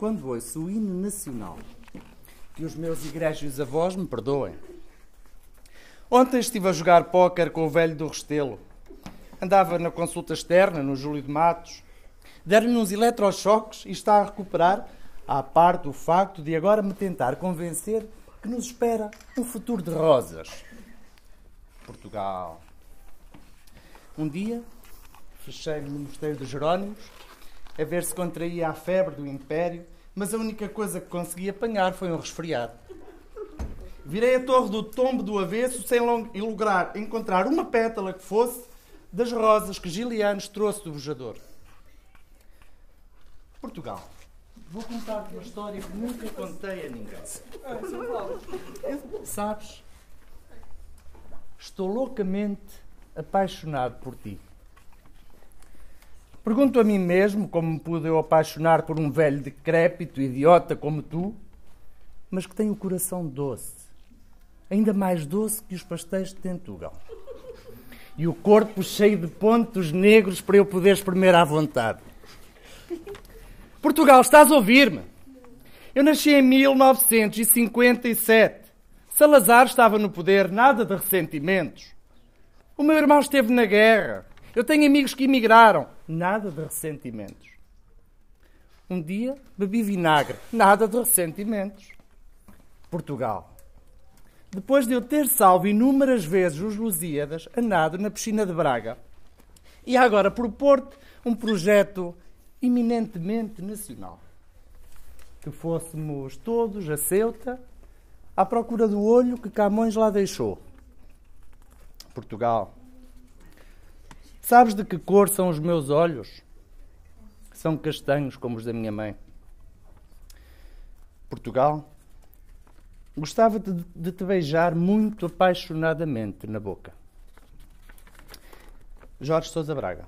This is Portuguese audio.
quando ouço o hino nacional. Que os meus igrejas avós me perdoem. Ontem estive a jogar póquer com o velho do Restelo. Andava na consulta externa, no Júlio de Matos. Deram-lhe uns eletrochoques e está a recuperar, à parte do facto de agora me tentar convencer que nos espera um futuro de rosas. Portugal. Um dia, fechei-me no mosteiro dos Jerónimos a ver se contraía a febre do Império, mas a única coisa que consegui apanhar foi um resfriado. Virei a torre do tombo do avesso sem lograr encontrar uma pétala que fosse das rosas que Gilianos trouxe do bujador. Portugal. Vou contar-te uma história que nunca contei a ninguém. Sabes? Estou loucamente apaixonado por ti. Pergunto a mim mesmo como me pude eu apaixonar por um velho decrépito, idiota como tu, mas que tem o coração doce, ainda mais doce que os pastéis de Tentugal. E o corpo cheio de pontos negros para eu poder espremer à vontade. Portugal, estás a ouvir-me? Eu nasci em 1957. Salazar estava no poder, nada de ressentimentos. O meu irmão esteve na guerra. Eu tenho amigos que emigraram. Nada de ressentimentos. Um dia bebi vinagre. Nada de ressentimentos. Portugal. Depois de eu ter salvo inúmeras vezes os Lusíadas a nado na piscina de Braga. E agora propor-te um projeto eminentemente nacional. Que fôssemos todos a Ceuta à procura do olho que Camões lá deixou. Portugal. Sabes de que cor são os meus olhos? São castanhos como os da minha mãe. Portugal. Gostava de, de te beijar muito apaixonadamente na boca. Jorge Sousa Braga.